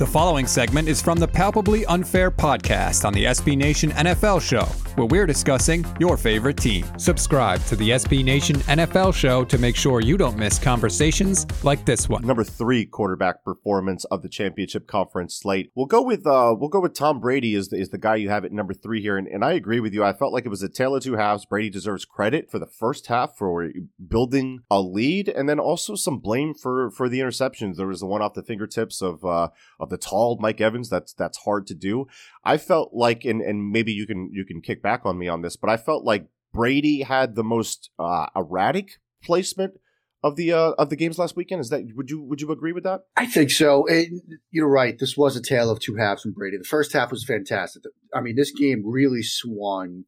The following segment is from the Palpably Unfair podcast on the SB Nation NFL show, where we're discussing your favorite team. Subscribe to the SB Nation NFL show to make sure you don't miss conversations like this one. Number three quarterback performance of the championship conference slate. We'll go with uh we'll go with Tom Brady is the, is the guy you have at number three here, and, and I agree with you. I felt like it was a tale of two halves. Brady deserves credit for the first half for building a lead, and then also some blame for for the interceptions. There was the one off the fingertips of uh of the tall Mike Evans. That's that's hard to do. I felt like, and and maybe you can you can kick back on me on this, but I felt like Brady had the most uh, erratic placement of the uh, of the games last weekend. Is that would you would you agree with that? I think so. It, you're right. This was a tale of two halves from Brady. The first half was fantastic. I mean, this game really swung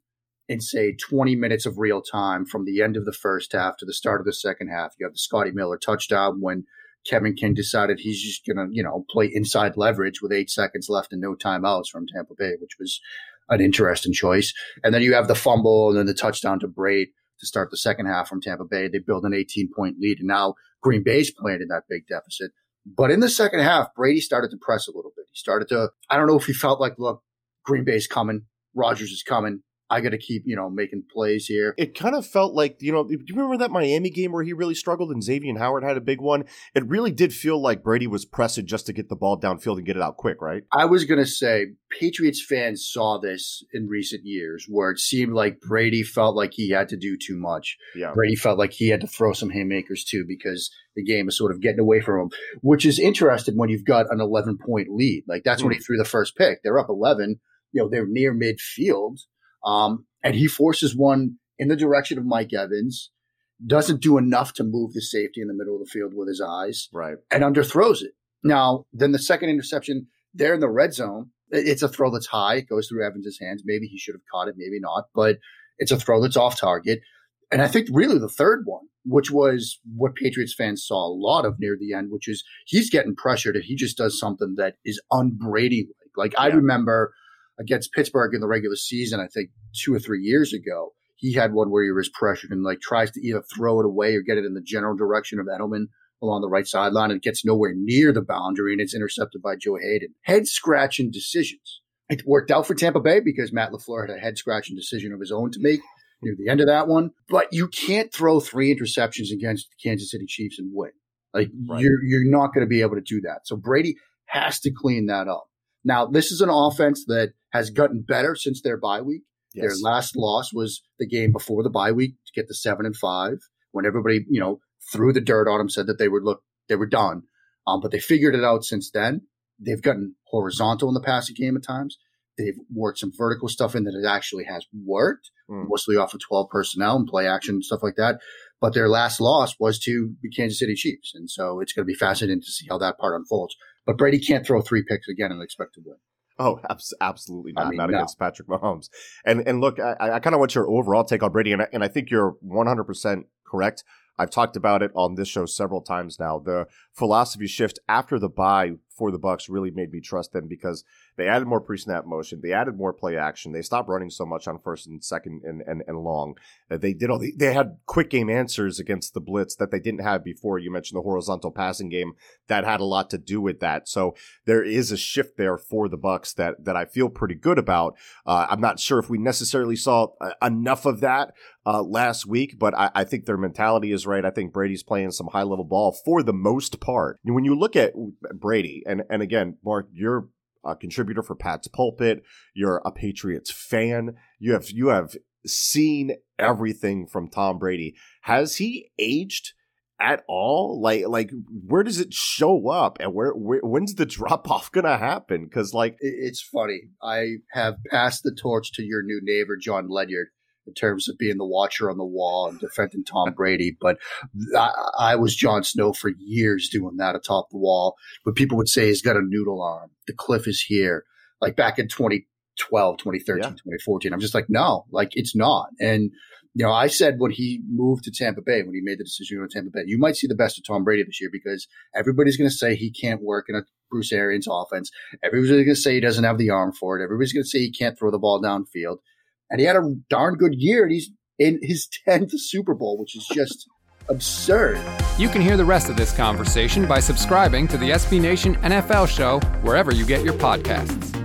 in say 20 minutes of real time from the end of the first half to the start of the second half. You have the Scotty Miller touchdown when Kevin King decided he's just going to, you know, play inside leverage with eight seconds left and no timeouts from Tampa Bay, which was an interesting choice. And then you have the fumble and then the touchdown to Brate to start the second half from Tampa Bay. They build an 18 point lead and now Green Bay's playing in that big deficit. But in the second half, Brady started to press a little bit. He started to, I don't know if he felt like, look, Green Bay's coming. Rodgers is coming. I got to keep, you know, making plays here. It kind of felt like, you know, do you remember that Miami game where he really struggled and Xavier Howard had a big one? It really did feel like Brady was pressing just to get the ball downfield and get it out quick, right? I was going to say Patriots fans saw this in recent years where it seemed like Brady felt like he had to do too much. Yeah. Brady felt like he had to throw some haymakers too because the game is sort of getting away from him, which is interesting when you've got an 11 point lead. Like that's mm. when he threw the first pick. They're up 11. You know, they're near midfield um, and he forces one in the direction of Mike Evans, doesn't do enough to move the safety in the middle of the field with his eyes, right, and underthrows it. Now, then the second interception, there in the red zone, it's a throw that's high. It goes through Evans' hands. Maybe he should have caught it, maybe not, but it's a throw that's off target. And I think really the third one, which was what Patriots fans saw a lot of near the end, which is he's getting pressured and he just does something that is unbrady like. Like I remember against Pittsburgh in the regular season, I think two or three years ago, he had one where he was pressured and like tries to either throw it away or get it in the general direction of Edelman along the right sideline and gets nowhere near the boundary and it's intercepted by Joe Haden. Head scratching decisions. It worked out for Tampa Bay because Matt LaFleur had a head scratching decision of his own to make near the end of that one. But you can't throw three interceptions against the Kansas City Chiefs and win. Like right. you're you're not going to be able to do that. So Brady has to clean that up. Now, this is an offense that has gotten better since their bye week. Yes. Their last loss was the game before the bye week to get the seven and five when everybody, you know, threw the dirt on them, said that they would look, they were done. Um, but they figured it out since then. They've gotten horizontal in the passing game at times. They've worked some vertical stuff in that it actually has worked, mm. mostly off of 12 personnel and play action and stuff like that. But their last loss was to the Kansas City Chiefs. And so it's going to be fascinating to see how that part unfolds. But Brady can't throw three picks again and expect to win. Oh, absolutely not. I mean, not no. against Patrick Mahomes. And and look, I, I kind of want your overall take on Brady, and I, and I think you're 100 percent correct. I've talked about it on this show several times now. The philosophy shift after the bye for the Bucs really made me trust them because they added more pre-snap motion, they added more play action, they stopped running so much on first and second and and, and long. Uh, they did all the, they had quick game answers against the blitz that they didn't have before. You mentioned the horizontal passing game that had a lot to do with that. So there is a shift there for the Bucs that that I feel pretty good about. Uh, I'm not sure if we necessarily saw uh, enough of that uh, last week, but I, I, think their mentality is right. I think Brady's playing some high level ball for the most part. When you look at Brady, and and again, Mark, you're a contributor for Pat's Pulpit. You're a Patriots fan. You have you have seen everything from Tom Brady. Has he aged at all? Like, like where does it show up, and where, where when's the drop off gonna happen? Because like, it's funny. I have passed the torch to your new neighbor, Jon Ledyard, in terms of being the watcher on the wall and defending Tom Brady. But I, I, was Jon Snow for years doing that atop the wall. But people would say he's got a noodle arm. The cliff is here. Like back in 2012, 2013, yeah. 2014. I'm just like, no, like it's not. And you know, I said when he moved to Tampa Bay, when he made the decision to go to Tampa Bay, you might see the best of Tom Brady this year because everybody's going to say he can't work in a Bruce Arians offense. Everybody's going to say he doesn't have the arm for it. Everybody's going to say he can't throw the ball downfield. And he had a darn good year, and he's in his 10th Super Bowl, which is just absurd. You can hear the rest of this conversation by subscribing to the SB Nation NFL show wherever you get your podcasts.